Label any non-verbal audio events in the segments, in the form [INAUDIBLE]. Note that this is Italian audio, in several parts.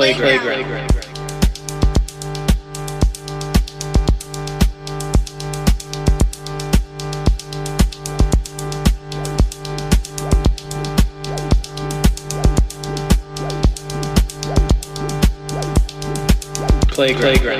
Playground. Playground. Playground. Playground.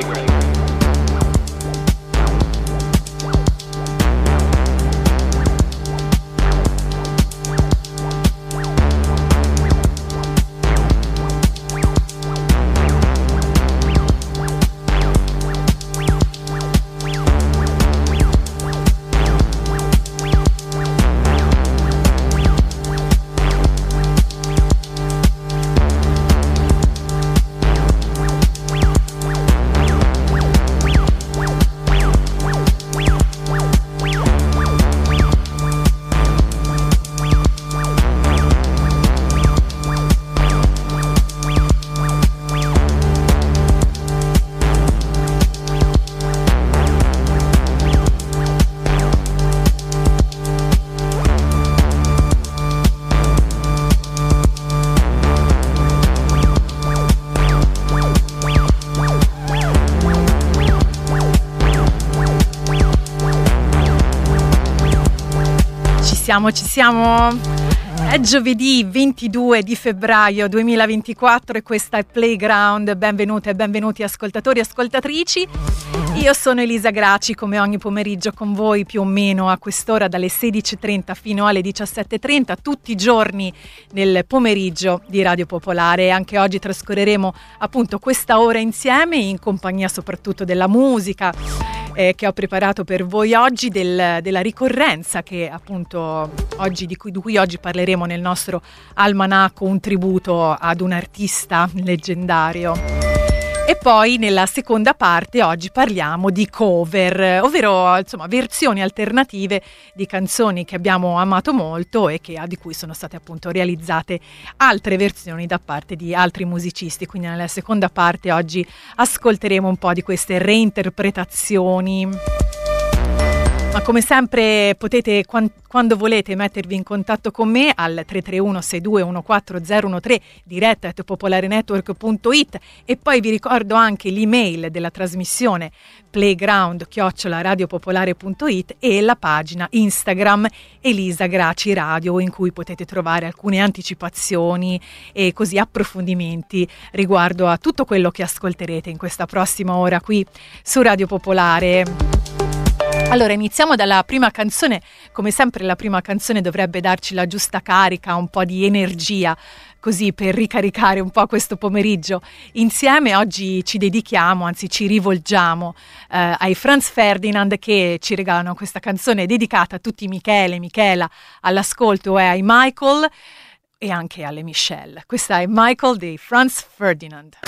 Siamo, ci siamo. È giovedì 22 di febbraio 2024 e questa è Playground. Benvenute e benvenuti ascoltatori e ascoltatrici. Io sono Elisa Graci, come ogni pomeriggio con voi più o meno a quest'ora dalle 16.30 fino alle 17.30, tutti i giorni nel pomeriggio di Radio Popolare. Anche oggi trascorreremo appunto questa ora insieme in compagnia soprattutto della musica eh, che ho preparato per voi oggi del, della ricorrenza che appunto oggi, di, cui, di cui oggi parleremo nel nostro almanacco, un tributo ad un artista leggendario. E poi nella seconda parte oggi parliamo di cover, ovvero insomma, versioni alternative di canzoni che abbiamo amato molto e che, di cui sono state appunto realizzate altre versioni da parte di altri musicisti. Quindi nella seconda parte oggi ascolteremo un po' di queste reinterpretazioni. Ma come sempre potete quando volete mettervi in contatto con me al 331 6214013 diretta at popolarenetwork.it e poi vi ricordo anche l'email della trasmissione playground radiopopolare.it e la pagina Instagram Elisa Graci Radio in cui potete trovare alcune anticipazioni e così approfondimenti riguardo a tutto quello che ascolterete in questa prossima ora qui su Radio Popolare. Allora, iniziamo dalla prima canzone. Come sempre, la prima canzone dovrebbe darci la giusta carica, un po' di energia, così per ricaricare un po' questo pomeriggio. Insieme oggi ci dedichiamo, anzi ci rivolgiamo eh, ai Franz Ferdinand che ci regalano questa canzone dedicata a tutti Michele, Michela, all'ascolto e ai Michael e anche alle Michelle. Questa è Michael di Franz Ferdinand.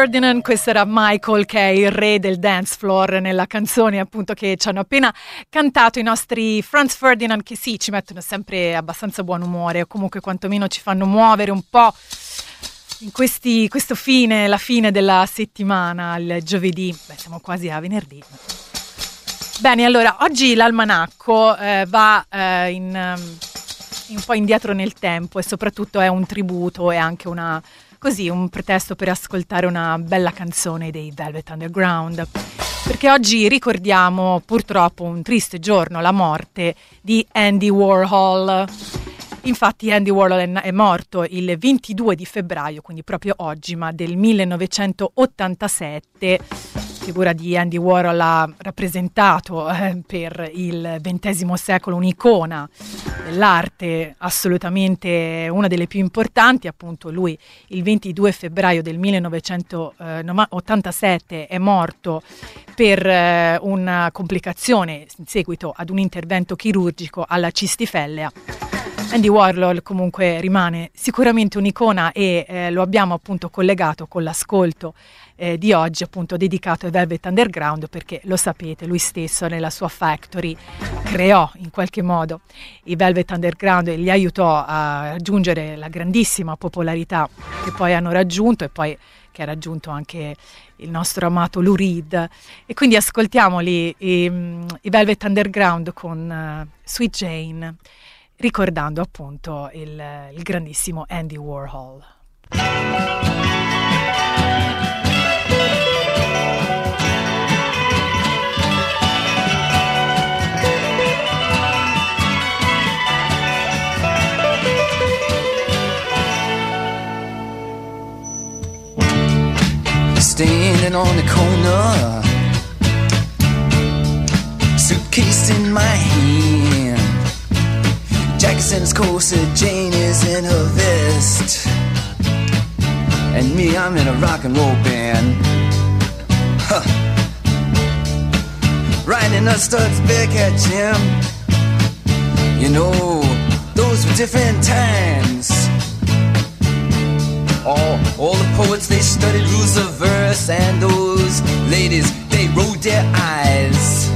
Ferdinand, questo era Michael che è il re del dance floor nella canzone appunto che ci hanno appena cantato i nostri Franz Ferdinand che sì, ci mettono sempre abbastanza buon umore o comunque quantomeno ci fanno muovere un po' in questi, questo fine, la fine della settimana, il giovedì, beh siamo quasi a venerdì. Bene, allora oggi l'almanacco eh, va eh, in, um, un po' indietro nel tempo e soprattutto è un tributo e anche una così un pretesto per ascoltare una bella canzone dei Velvet Underground. Perché oggi ricordiamo purtroppo un triste giorno, la morte di Andy Warhol. Infatti Andy Warhol è morto il 22 di febbraio, quindi proprio oggi, ma del 1987 figura di Andy Warhol ha rappresentato eh, per il XX secolo un'icona dell'arte assolutamente una delle più importanti, appunto lui il 22 febbraio del 1987 è morto per eh, una complicazione in seguito ad un intervento chirurgico alla cistifellea. Andy Warhol comunque rimane sicuramente un'icona e eh, lo abbiamo appunto collegato con l'ascolto eh, di oggi appunto dedicato ai Velvet Underground perché lo sapete, lui stesso nella sua factory creò in qualche modo i Velvet Underground e li aiutò a raggiungere la grandissima popolarità che poi hanno raggiunto e poi che ha raggiunto anche il nostro amato Lou Reed e quindi ascoltiamoli i, i Velvet Underground con uh, Sweet Jane ricordando appunto il, il grandissimo Andy Warhol. Standing on the corner, suitcase in my hand. Jackson's corset, Jane is in her vest, and me, I'm in a rock and roll band. Huh. Riding a Studs Bearcat Jim. You know, those were different times. All, all the poets, they studied rules of verse, and those ladies, they rolled their eyes.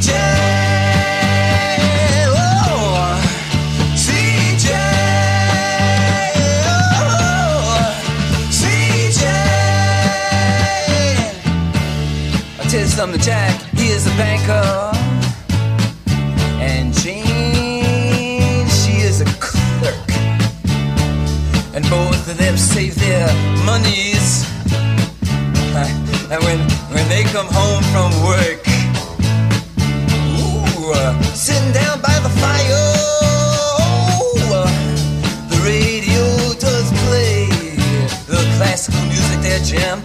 Jane, oh, Sweet oh, something, Jack, he is a banker, Both of them save their monies. And when, when they come home from work, ooh, uh, sitting down by the fire, uh, the radio does play the classical music there, Jim.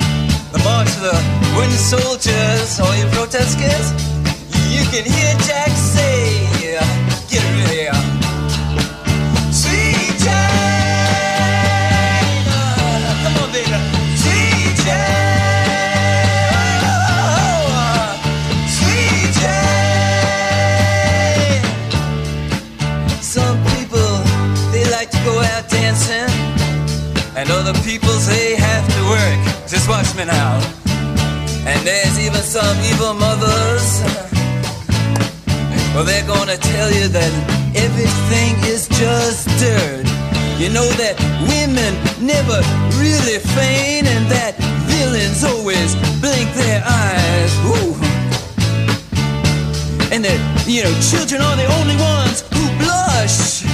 The march of the wooden soldiers, all you protesters, you can hear Jack say, other people say have to work. Just watch me now. And there's even some evil mothers. Well, they're gonna tell you that everything is just dirt. You know that women never really feign, and that villains always blink their eyes. Ooh. And that, you know, children are the only ones who blush,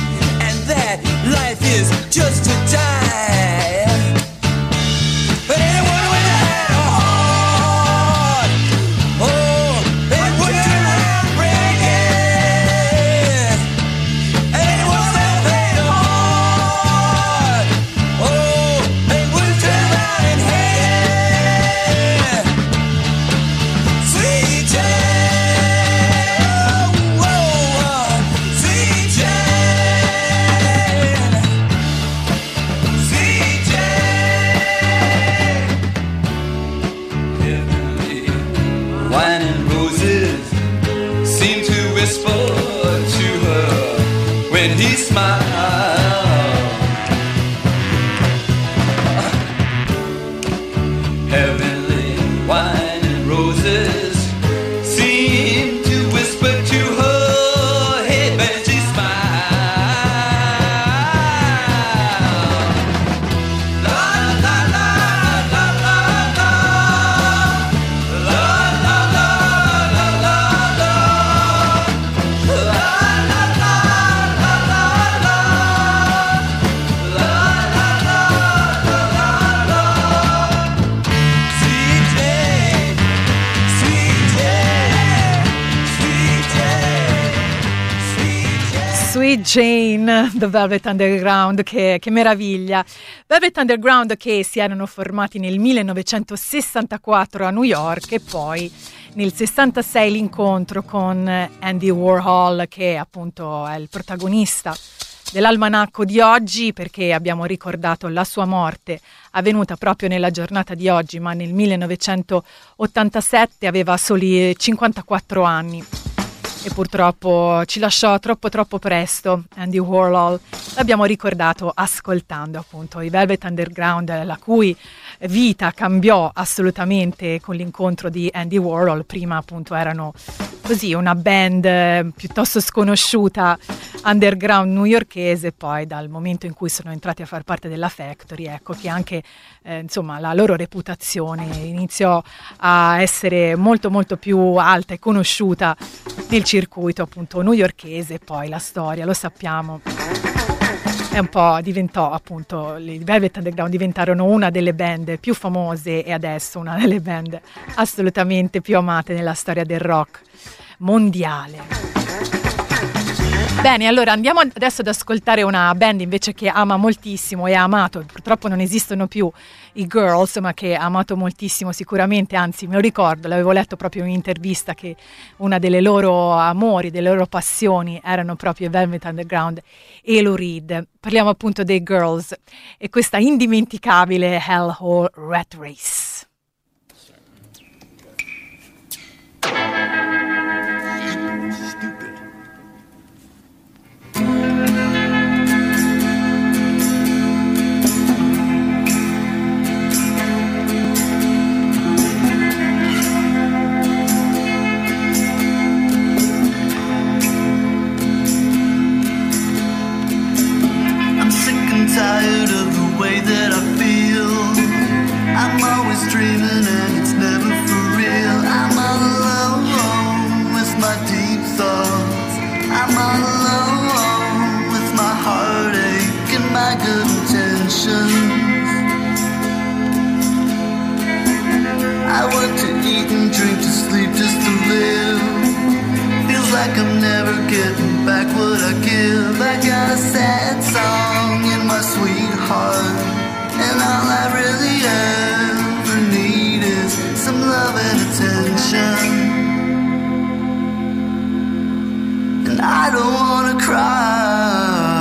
The Velvet Underground, che, che, meraviglia. Velvet Underground che si erano formati nel 1964 a New York e poi nel 66 l'incontro con Andy Warhol che appunto è il protagonista dell'almanacco di oggi perché abbiamo ricordato la sua morte avvenuta proprio nella giornata di oggi ma nel 1987 aveva soli 54 anni e purtroppo ci lasciò troppo troppo presto Andy Warhol. L'abbiamo ricordato ascoltando appunto i Velvet Underground, la cui vita cambiò assolutamente con l'incontro di Andy Warhol. Prima appunto erano così una band piuttosto sconosciuta underground newyorkese, poi dal momento in cui sono entrati a far parte della Factory, ecco che anche eh, insomma la loro reputazione iniziò a essere molto molto più alta e conosciuta nel circuito appunto newyorkese, poi la storia, lo sappiamo è un po' diventò appunto i Velvet Underground diventarono una delle band più famose e adesso una delle band assolutamente più amate nella storia del rock mondiale. Bene, allora andiamo adesso ad ascoltare una band invece che ama moltissimo e ha amato, purtroppo non esistono più i Girls, ma che ha amato moltissimo sicuramente, anzi me lo ricordo, l'avevo letto proprio in un'intervista che una delle loro amori, delle loro passioni erano proprio Velvet Underground e Lou Reed. Parliamo appunto dei Girls e questa indimenticabile Hellhole Rat Race. tired of the way that I feel. I'm always dreaming and it's never for real. I'm all alone with my deep thoughts. I'm all alone with my heartache and my good intentions. I work to eat and drink to sleep just to live. Feels like I'm never getting back what I give. I got a sad song heart, and all I really ever need is some love and attention. And I don't wanna cry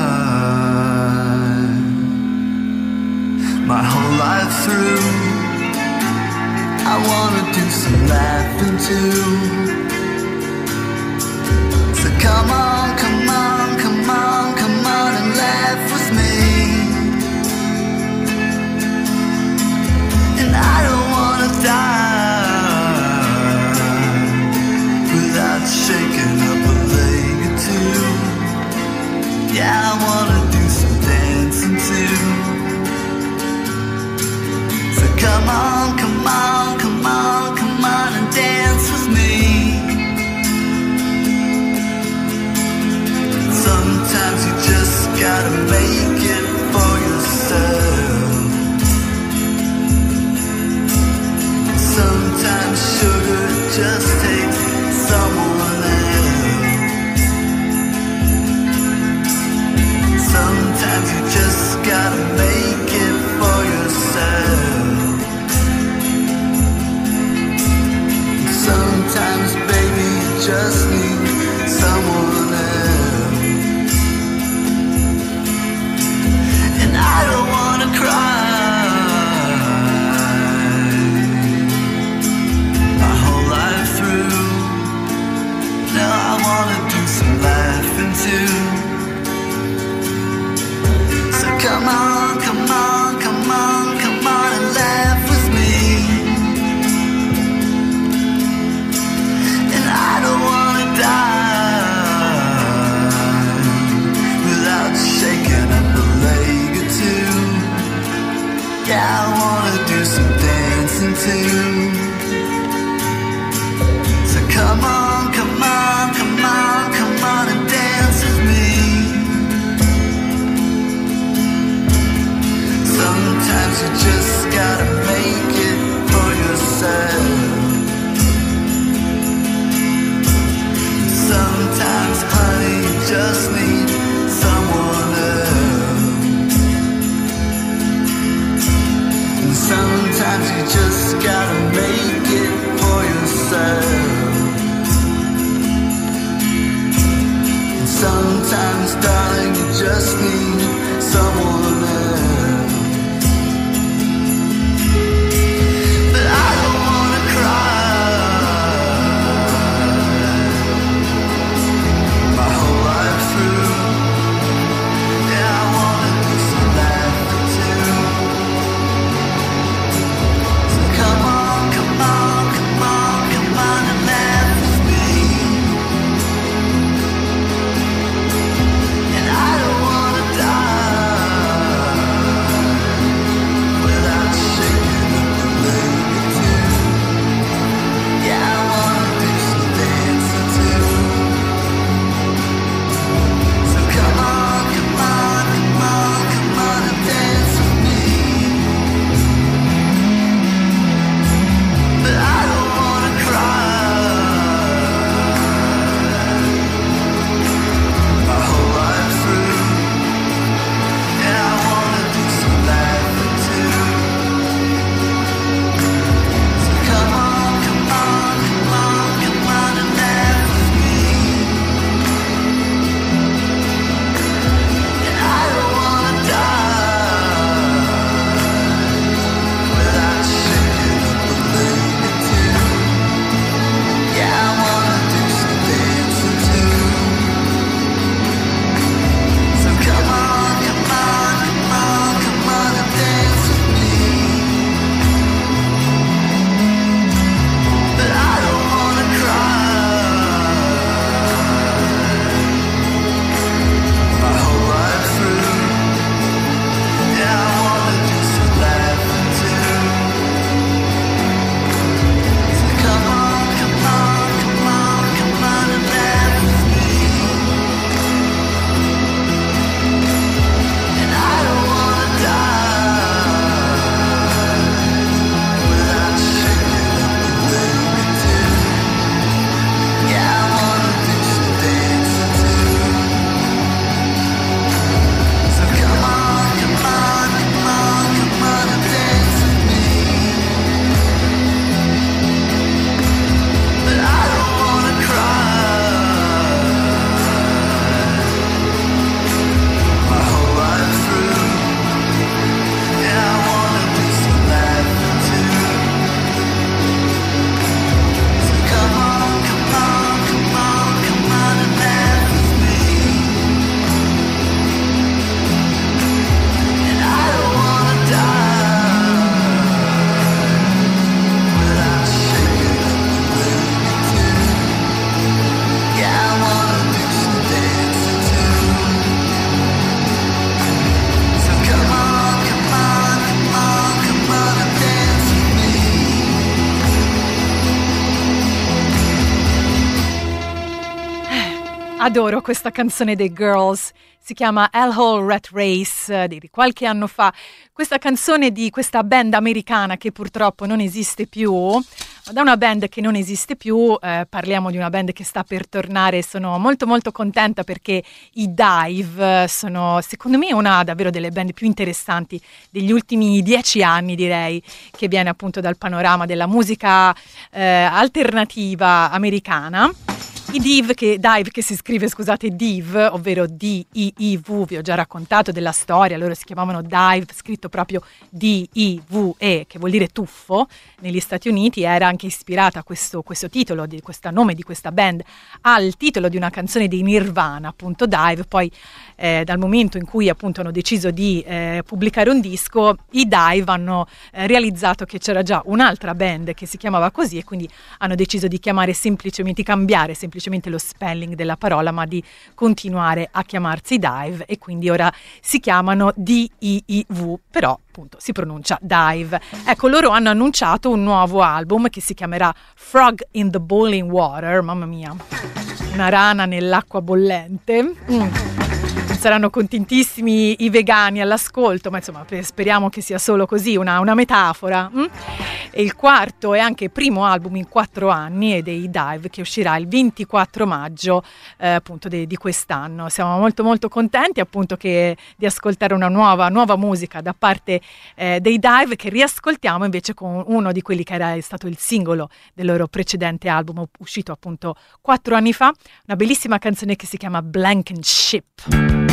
my whole life through. I wanna do some laughing too. So come on, come on. my just need Adoro questa canzone dei Girls, si chiama Hellhole Rat Race di qualche anno fa. Questa canzone di questa band americana che purtroppo non esiste più. Da una band che non esiste più, eh, parliamo di una band che sta per tornare. Sono molto molto contenta perché i Dive sono secondo me una davvero delle band più interessanti degli ultimi dieci anni, direi, che viene appunto dal panorama della musica eh, alternativa americana. I div che, dive che si scrive, scusate, div, ovvero D-I-I-V, vi ho già raccontato della storia, loro si chiamavano dive, scritto proprio D-I-V-E, che vuol dire tuffo, negli Stati Uniti, era anche ispirata a questo, questo titolo, di questo nome di questa band, al titolo di una canzone di Nirvana, appunto Dive, poi eh, dal momento in cui appunto hanno deciso di eh, pubblicare un disco, i Dive hanno eh, realizzato che c'era già un'altra band che si chiamava così e quindi hanno deciso di chiamare semplicemente, di cambiare semplicemente semplicemente lo spelling della parola, ma di continuare a chiamarsi Dive e quindi ora si chiamano D-I-I-V, però appunto si pronuncia Dive. Ecco, loro hanno annunciato un nuovo album che si chiamerà Frog in the Boiling Water, mamma mia, una rana nell'acqua bollente. Mm saranno contentissimi i vegani all'ascolto, ma insomma speriamo che sia solo così, una, una metafora. Hm? E il quarto e anche primo album in quattro anni è dei Dive che uscirà il 24 maggio eh, appunto de, di quest'anno. Siamo molto molto contenti appunto che, di ascoltare una nuova, nuova musica da parte eh, dei Dive che riascoltiamo invece con uno di quelli che era stato il singolo del loro precedente album uscito appunto quattro anni fa, una bellissima canzone che si chiama Blankenship.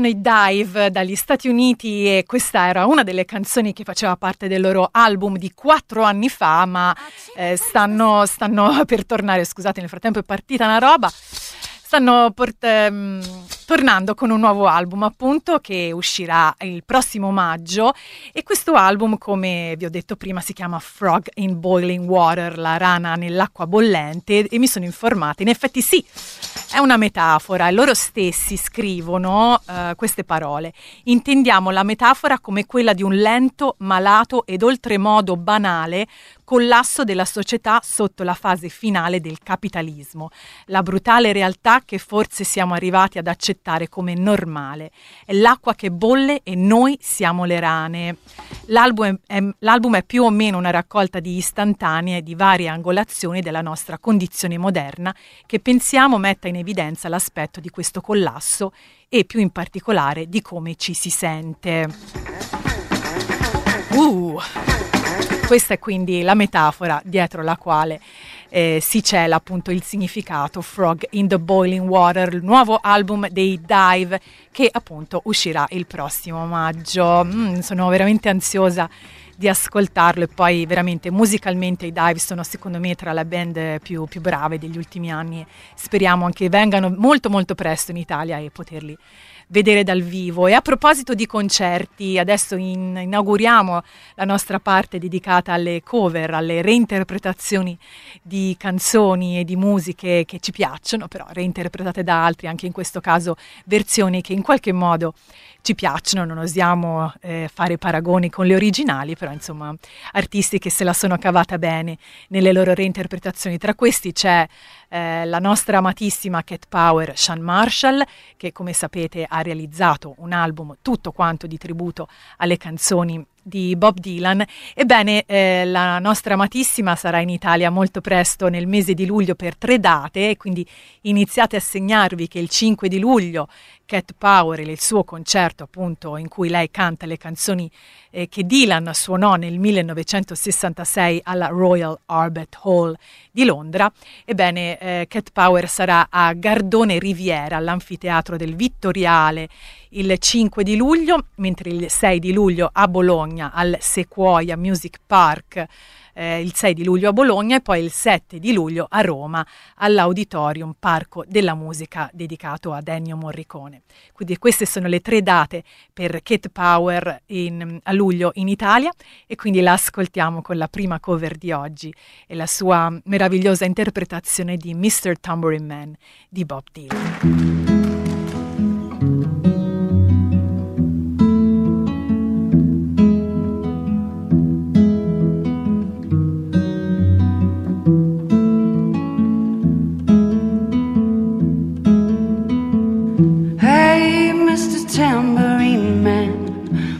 Sono i Dive dagli Stati Uniti e questa era una delle canzoni che faceva parte del loro album di quattro anni fa, ma eh, stanno, stanno [LAUGHS] per tornare, scusate, nel frattempo è partita una roba stanno port- ehm, tornando con un nuovo album appunto che uscirà il prossimo maggio. E questo album come vi ho detto prima si chiama Frog in Boiling Water, la rana nell'acqua bollente e mi sono informata, in effetti sì, è una metafora. E loro stessi scrivono uh, queste parole. Intendiamo la metafora come quella di un lento, malato ed oltremodo banale collasso della società sotto la fase finale del capitalismo, la brutale realtà che forse siamo arrivati ad accettare come normale. È l'acqua che bolle e noi siamo le rane. L'album è, l'album è più o meno una raccolta di istantanee di varie angolazioni della nostra condizione moderna che pensiamo metta in evidenza l'aspetto di questo collasso e più in particolare di come ci si sente. Uh, questa è quindi la metafora dietro la quale eh, si cela appunto il significato Frog in the Boiling Water, il nuovo album dei Dive che appunto uscirà il prossimo maggio. Mm, sono veramente ansiosa di ascoltarlo e poi veramente musicalmente i Dive sono secondo me tra le band più, più brave degli ultimi anni. Speriamo anche vengano molto molto presto in Italia e poterli vedere dal vivo. E a proposito di concerti, adesso in, inauguriamo la nostra parte dedicata alle cover, alle reinterpretazioni di canzoni e di musiche che ci piacciono, però reinterpretate da altri, anche in questo caso versioni che in qualche modo ci piacciono, non osiamo eh, fare paragoni con le originali, però insomma artisti che se la sono cavata bene nelle loro reinterpretazioni. Tra questi c'è eh, la nostra amatissima Cat Power Sean Marshall, che come sapete ha realizzato un album tutto quanto di tributo alle canzoni di Bob Dylan. Ebbene, eh, la nostra amatissima sarà in Italia molto presto nel mese di luglio per tre date, quindi iniziate a segnarvi che il 5 di luglio Cat Power il suo concerto appunto in cui lei canta le canzoni eh, che Dylan suonò nel 1966 alla Royal Albert Hall di Londra. Ebbene, eh, Cat Power sarà a Gardone Riviera, all'anfiteatro del Vittoriale il 5 di luglio, mentre il 6 di luglio a Bologna al Sequoia Music Park eh, il 6 di luglio a Bologna e poi il 7 di luglio a Roma all'Auditorium Parco della Musica dedicato ad Ennio Morricone. Quindi queste sono le tre date per Kate Power in, a luglio in Italia e quindi la ascoltiamo con la prima cover di oggi e la sua meravigliosa interpretazione di Mr. Tambourine Man di Bob Dylan.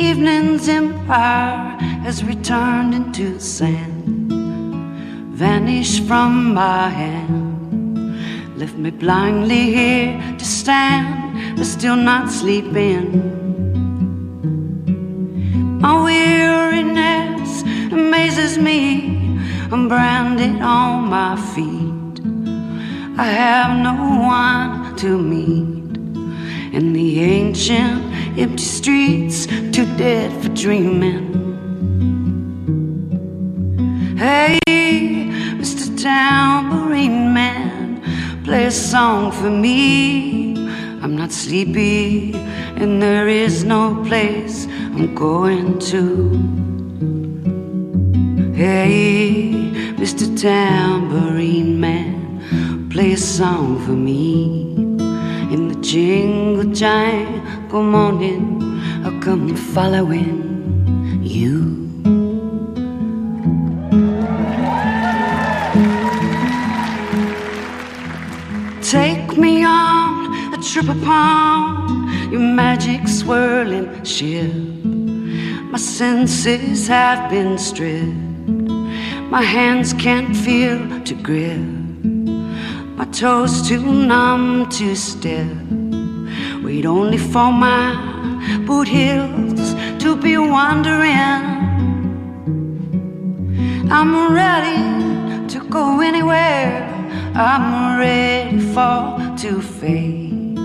Evening's empire has returned into sand, vanished from my hand, left me blindly here to stand, but still not sleeping. My weariness amazes me, I'm branded on my feet. I have no one to meet in the ancient empty streets, too dead for dreaming. Hey, Mr. Tambourine Man, play a song for me. I'm not sleepy, and there is no place I'm going to. Hey, Mr. Tambourine Man, play a song for me in the jingle jangle Good morning, I'll come following you. Take me on a trip upon your magic swirling ship. My senses have been stripped. My hands can't feel to grip. My toes too numb to step. Only for my boot heels to be wandering. I'm ready to go anywhere. I'm ready for to fade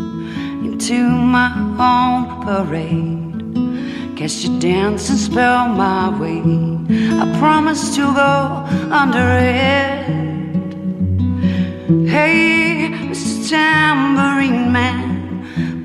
into my own parade. Catch you dance and spell my way. I promise to go under it. Hey, Mr. Tambourine Man,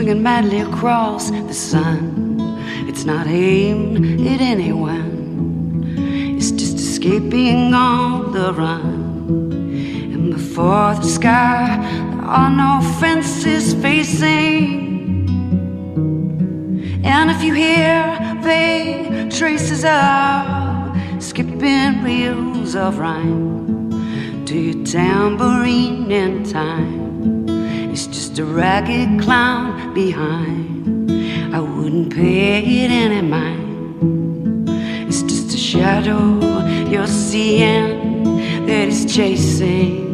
Swinging madly across the sun, it's not aimed at anyone it's just escaping on the run. And before the sky, there are no fences facing. And if you hear vague traces of skipping reels of rhyme to your tambourine in time, it's just a ragged clown behind. I wouldn't pay it any mind. It's just a shadow you're seeing that is chasing.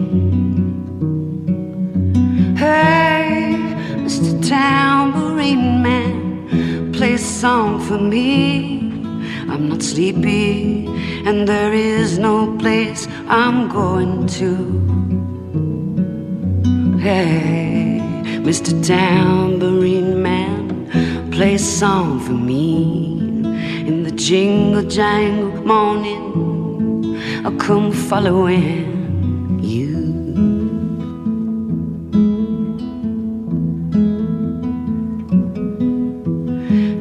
Hey, Mr. Tambourine Man, play a song for me. I'm not sleepy, and there is no place I'm going to. Hey, Mr. Man, play a song for me in the jingle jangle morning I'll come following you.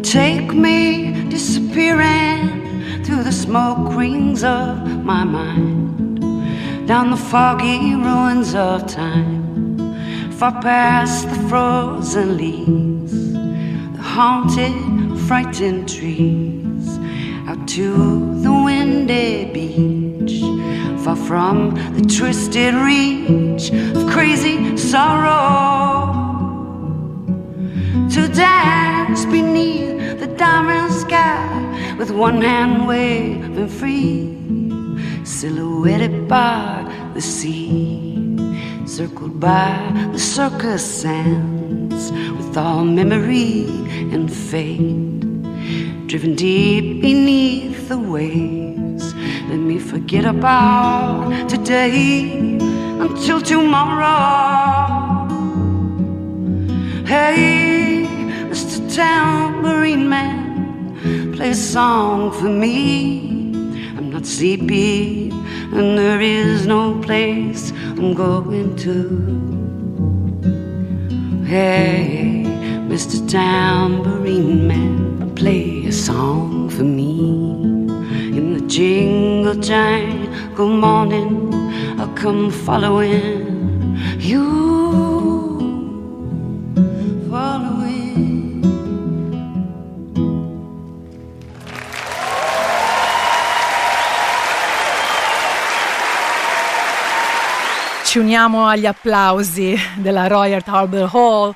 Take me disappearing through the smoke rings of my mind, down the foggy ruins of time, far past the frozen leaves, haunted, frightened trees, out to the windy beach far from the twisted reach of crazy sorrow. To dance beneath the diamond sky with one hand waving free, silhouetted by the sea, circled by the circus sands all memory and fate, driven deep beneath the waves let me forget about today until tomorrow. Hey, Mr. Tambourine Man, play a song for me. I'm not sleepy, and there is no place I'm going to. Hey, Mr. Tambourine Man, play a song for me jingle jangle morning, I'll come following you. Following. Ci uniamo agli applausi della Royal Albert Hall.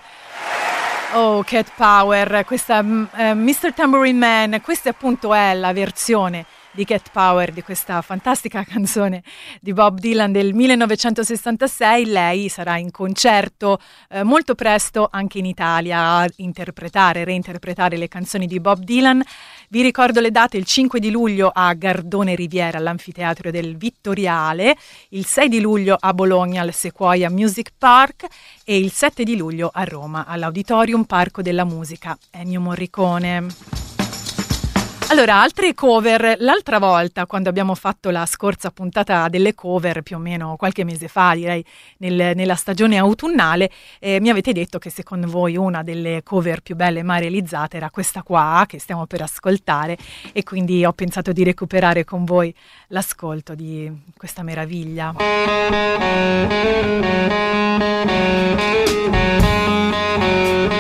Oh, Cat Power, questa uh, eh, Mr. Tambourine Man, questa appunto è la versione di Get Power, di questa fantastica [LAUGHS] canzone di Bob Dylan del 1966. Lei sarà in concerto eh, molto presto anche in Italia a interpretare, reinterpretare le canzoni di Bob Dylan. Vi ricordo le date, il 5 di luglio a Gardone Riviera all'Anfiteatro del Vittoriale, il 6 di luglio a Bologna al Sequoia Music Park e il 7 di luglio a Roma all'Auditorium Parco della Musica Ennio Morricone. Allora, altre cover. L'altra volta, quando abbiamo fatto la scorsa puntata delle cover, più o meno qualche mese fa, direi nel, nella stagione autunnale, eh, mi avete detto che secondo voi una delle cover più belle mai realizzate era questa qua, che stiamo per ascoltare, e quindi ho pensato di recuperare con voi l'ascolto di questa meraviglia. broken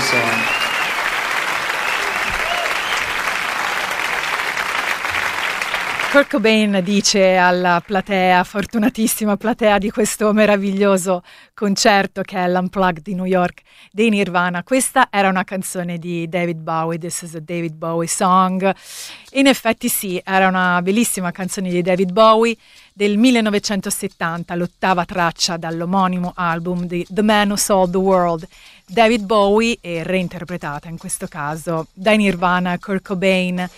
Song. Kurt Cobain dice alla platea, fortunatissima platea di questo meraviglioso concerto che è l'Unplugged di New York dei Nirvana. Questa era una canzone di David Bowie, This is a David Bowie song. In effetti sì, era una bellissima canzone di David Bowie del 1970, l'ottava traccia dall'omonimo album di The Man Who Sold the World. David Bowie e reinterpretata in questo caso dai Nirvana, Kurt Cobain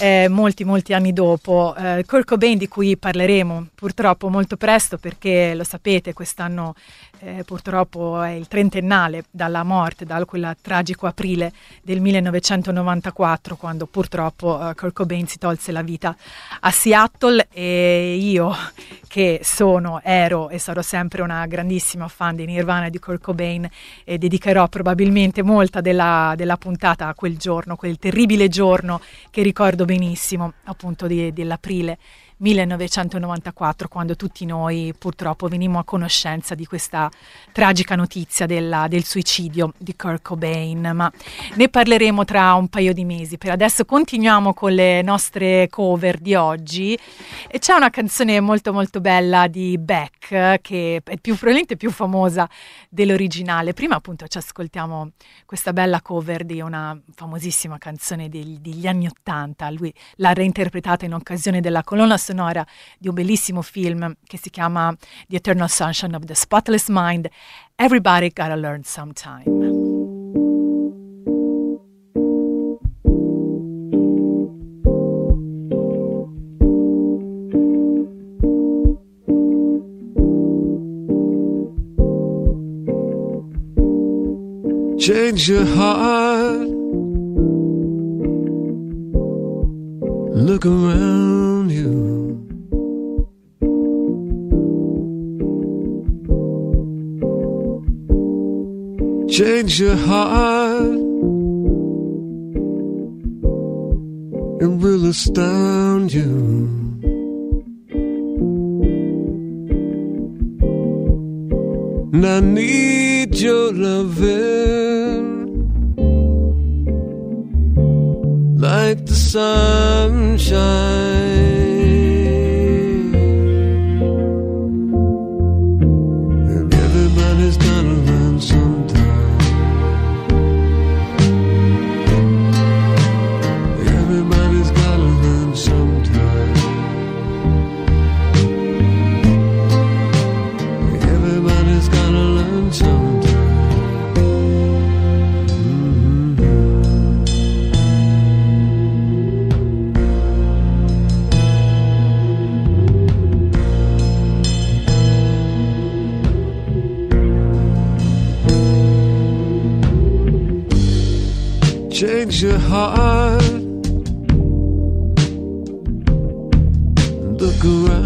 eh, molti molti anni dopo. Eh, Kurt Cobain di cui parleremo purtroppo molto presto perché lo sapete quest'anno eh, purtroppo è il trentennale dalla morte, da quel tragico aprile del 1994 quando purtroppo eh, Kurt Cobain si tolse la vita a Seattle e io che sono, ero e sarò sempre una grandissima fan di Nirvana e di Kurt Cobain e dedicherò probabilmente molta della, della puntata a quel giorno, quel terribile giorno che ricordo benissimo appunto di, dell'aprile 1994 quando tutti noi purtroppo venimmo a conoscenza di questa tragica notizia della, del suicidio di Kurt Cobain, ma ne parleremo tra un paio di mesi. Per adesso continuiamo con le nostre cover di oggi e c'è una canzone molto molto bella di Beck che è più, probabilmente più famosa dell'originale. Prima appunto ci ascoltiamo questa bella cover di una famosissima canzone degli, degli anni Ottanta, lui l'ha reinterpretata in occasione della colonna di un bellissimo film che si chiama The Eternal Sunshine of the Spotless Mind. Everybody gotta learn sometime. Change your heart. Look around Change your heart. It will astound you. And I need your loving like the sunshine. change your heart. Look around.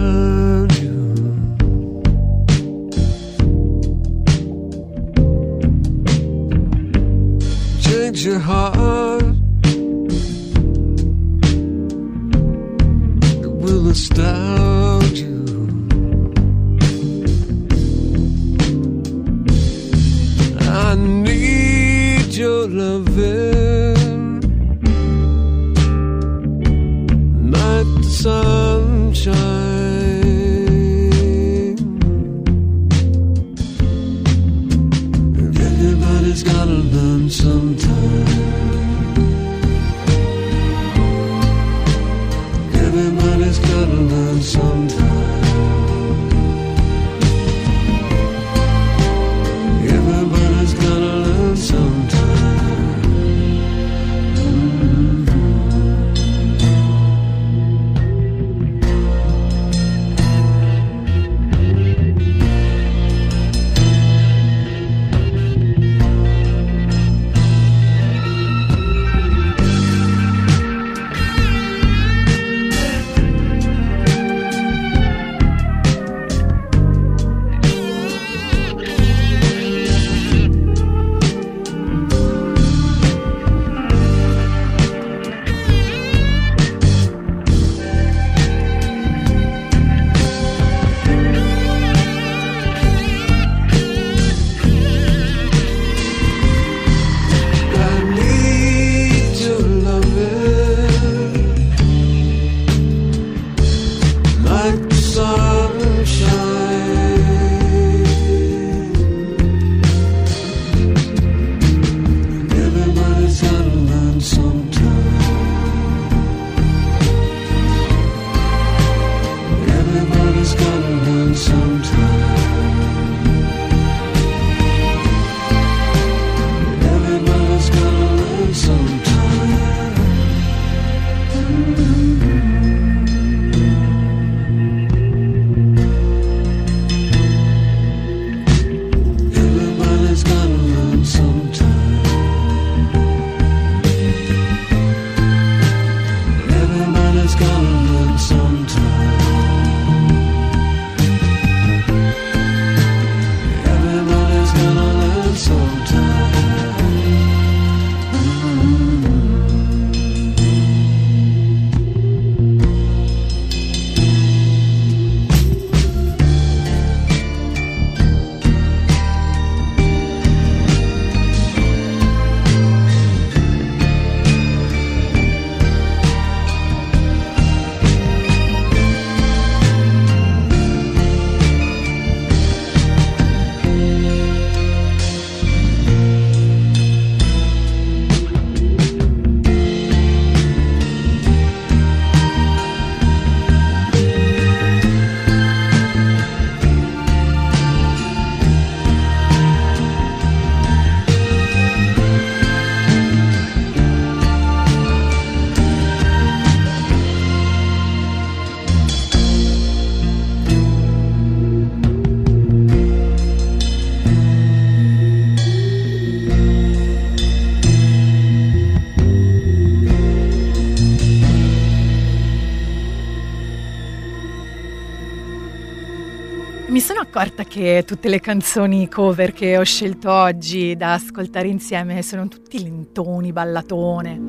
Accorta che tutte le canzoni cover che ho scelto oggi da ascoltare insieme sono tutti lentoni, ballatone.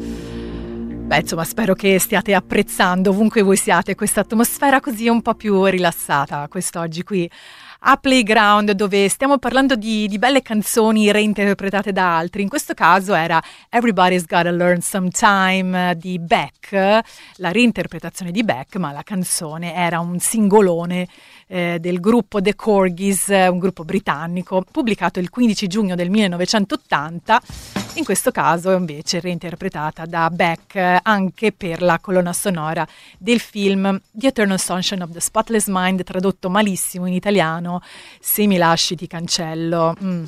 Beh, insomma, spero che stiate apprezzando ovunque voi siate questa atmosfera così un po' più rilassata quest'oggi qui a Playground dove stiamo parlando di, di, belle canzoni reinterpretate da altri. In questo caso era Everybody's Gotta Learn Sometime di Beck, la reinterpretazione di Beck, ma la canzone era un singolone eh, del gruppo The Corgis, un gruppo britannico, pubblicato il 15 giugno del 1980. In questo caso invece reinterpretata da Beck anche per la colonna sonora del film The Eternal Sunshine of the Spotless Mind, tradotto malissimo in italiano, Se mi lasci ti cancello. Mm.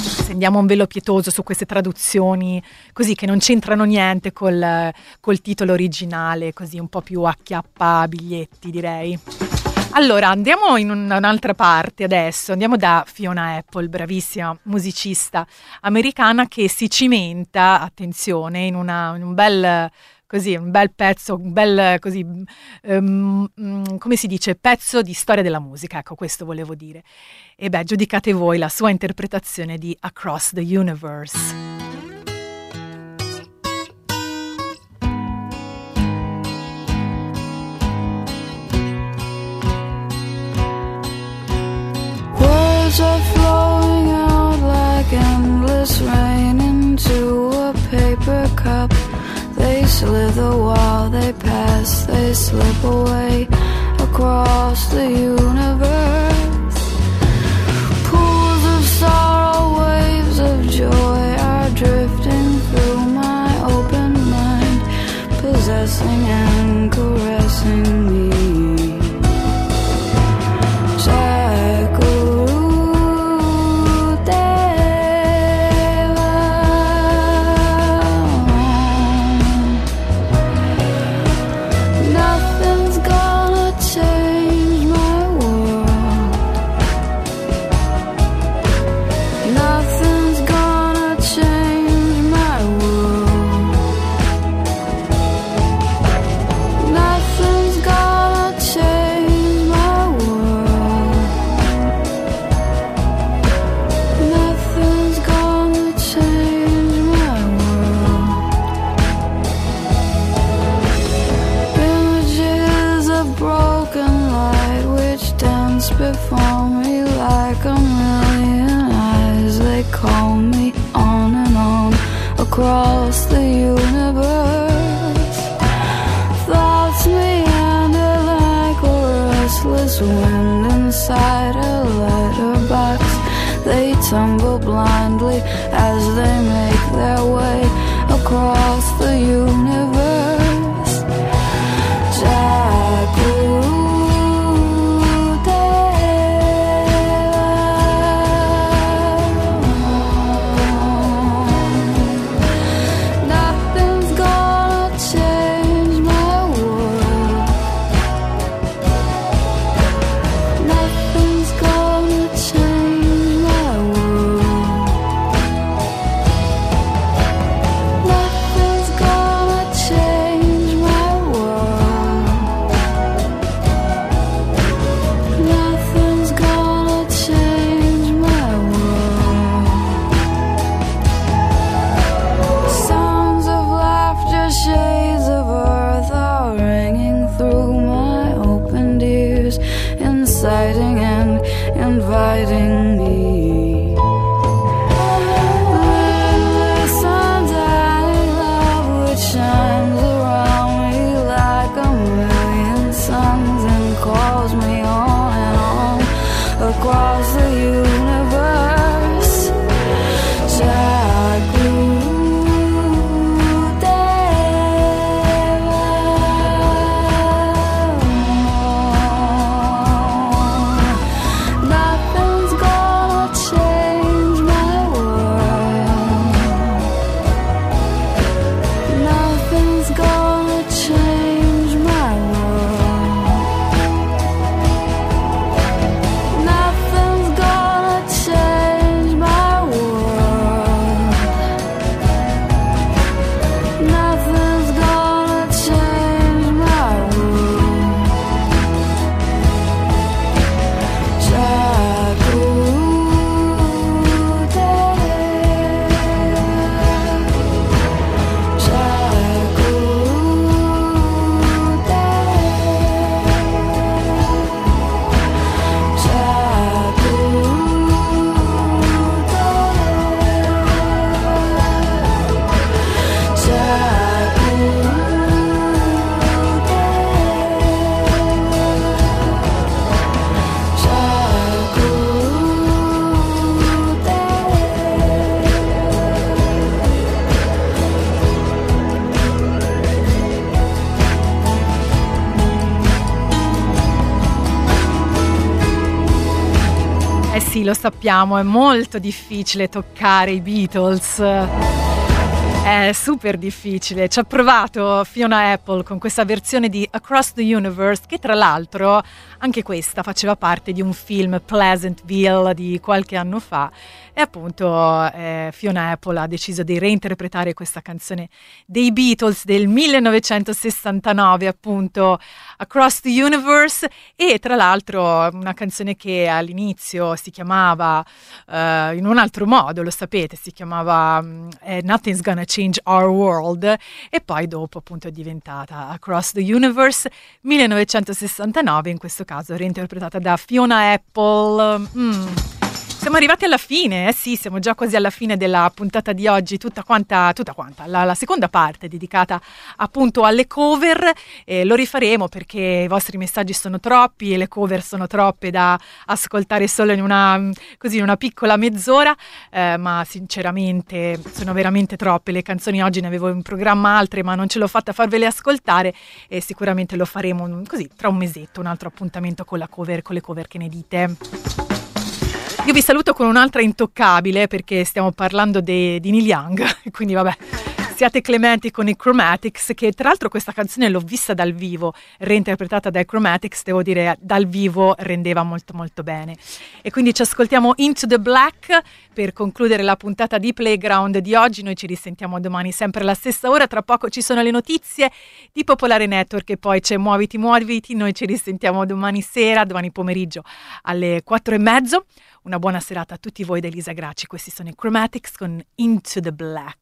Stendiamo un velo pietoso su queste traduzioni così che non c'entrano niente col, col titolo originale, così un po' più acchiappa biglietti direi. Allora, andiamo in un- un'altra parte adesso, andiamo da Fiona Apple, bravissima musicista americana che si cimenta, attenzione, in, una- in un bel così, un bel pezzo, un bel così, mm, come si dice, pezzo di storia della musica, ecco, questo volevo dire. E beh, giudicate voi la sua interpretazione di Across the Universe. Into a paper cup. They slither while they pass, they slip away across the universe. Pools of sorrow, waves of joy are drifting through my open mind, possessing and caressing me. Inside a letterbox. They tumble blindly as they make their way across the universe. Sappiamo, è molto difficile toccare i Beatles. È super difficile. Ci ha provato Fiona Apple con questa versione di Across the Universe, che tra l'altro anche questa faceva parte di un film Pleasantville di qualche anno fa. E appunto eh, Fiona Apple ha deciso di reinterpretare questa canzone dei Beatles del 1969, appunto Across the Universe. E tra l'altro una canzone che all'inizio si chiamava eh, in un altro modo, lo sapete, si chiamava mm, eh, Nothing's Gonna Change Our World e poi dopo appunto è diventata Across the Universe 1969, in questo caso reinterpretata da Fiona Apple. Mm. Siamo arrivati alla fine, eh sì, siamo già quasi alla fine della puntata di oggi, tutta quanta, tutta quanta, la, la seconda parte dedicata appunto alle cover, eh, lo rifaremo perché i vostri messaggi sono troppi e le cover sono troppe da ascoltare solo in una, così, in una piccola mezz'ora, eh, ma sinceramente sono veramente troppe, le canzoni oggi ne avevo in programma altre ma non ce l'ho fatta farvele ascoltare e sicuramente lo faremo così tra un mesetto, un altro appuntamento con cover, con le cover che ne dite. Io vi saluto con un'altra intoccabile perché stiamo parlando de- di Neil Young, [LAUGHS] quindi vabbè, siate clementi con i Chromatics, che tra l'altro questa canzone l'ho vista dal vivo, reinterpretata dai Chromatics, devo dire dal vivo rendeva molto molto bene. E quindi ci ascoltiamo Into the Black per concludere la puntata di Playground di oggi, noi ci risentiamo domani sempre alla stessa ora, tra poco ci sono le notizie di Popolare Network e poi c'è Muoviti Muoviti, noi ci risentiamo domani sera, domani pomeriggio alle quattro e mezzo. Una buona serata a tutti voi da Elisa Graci. Questi sono i Chromatics con Into the Black.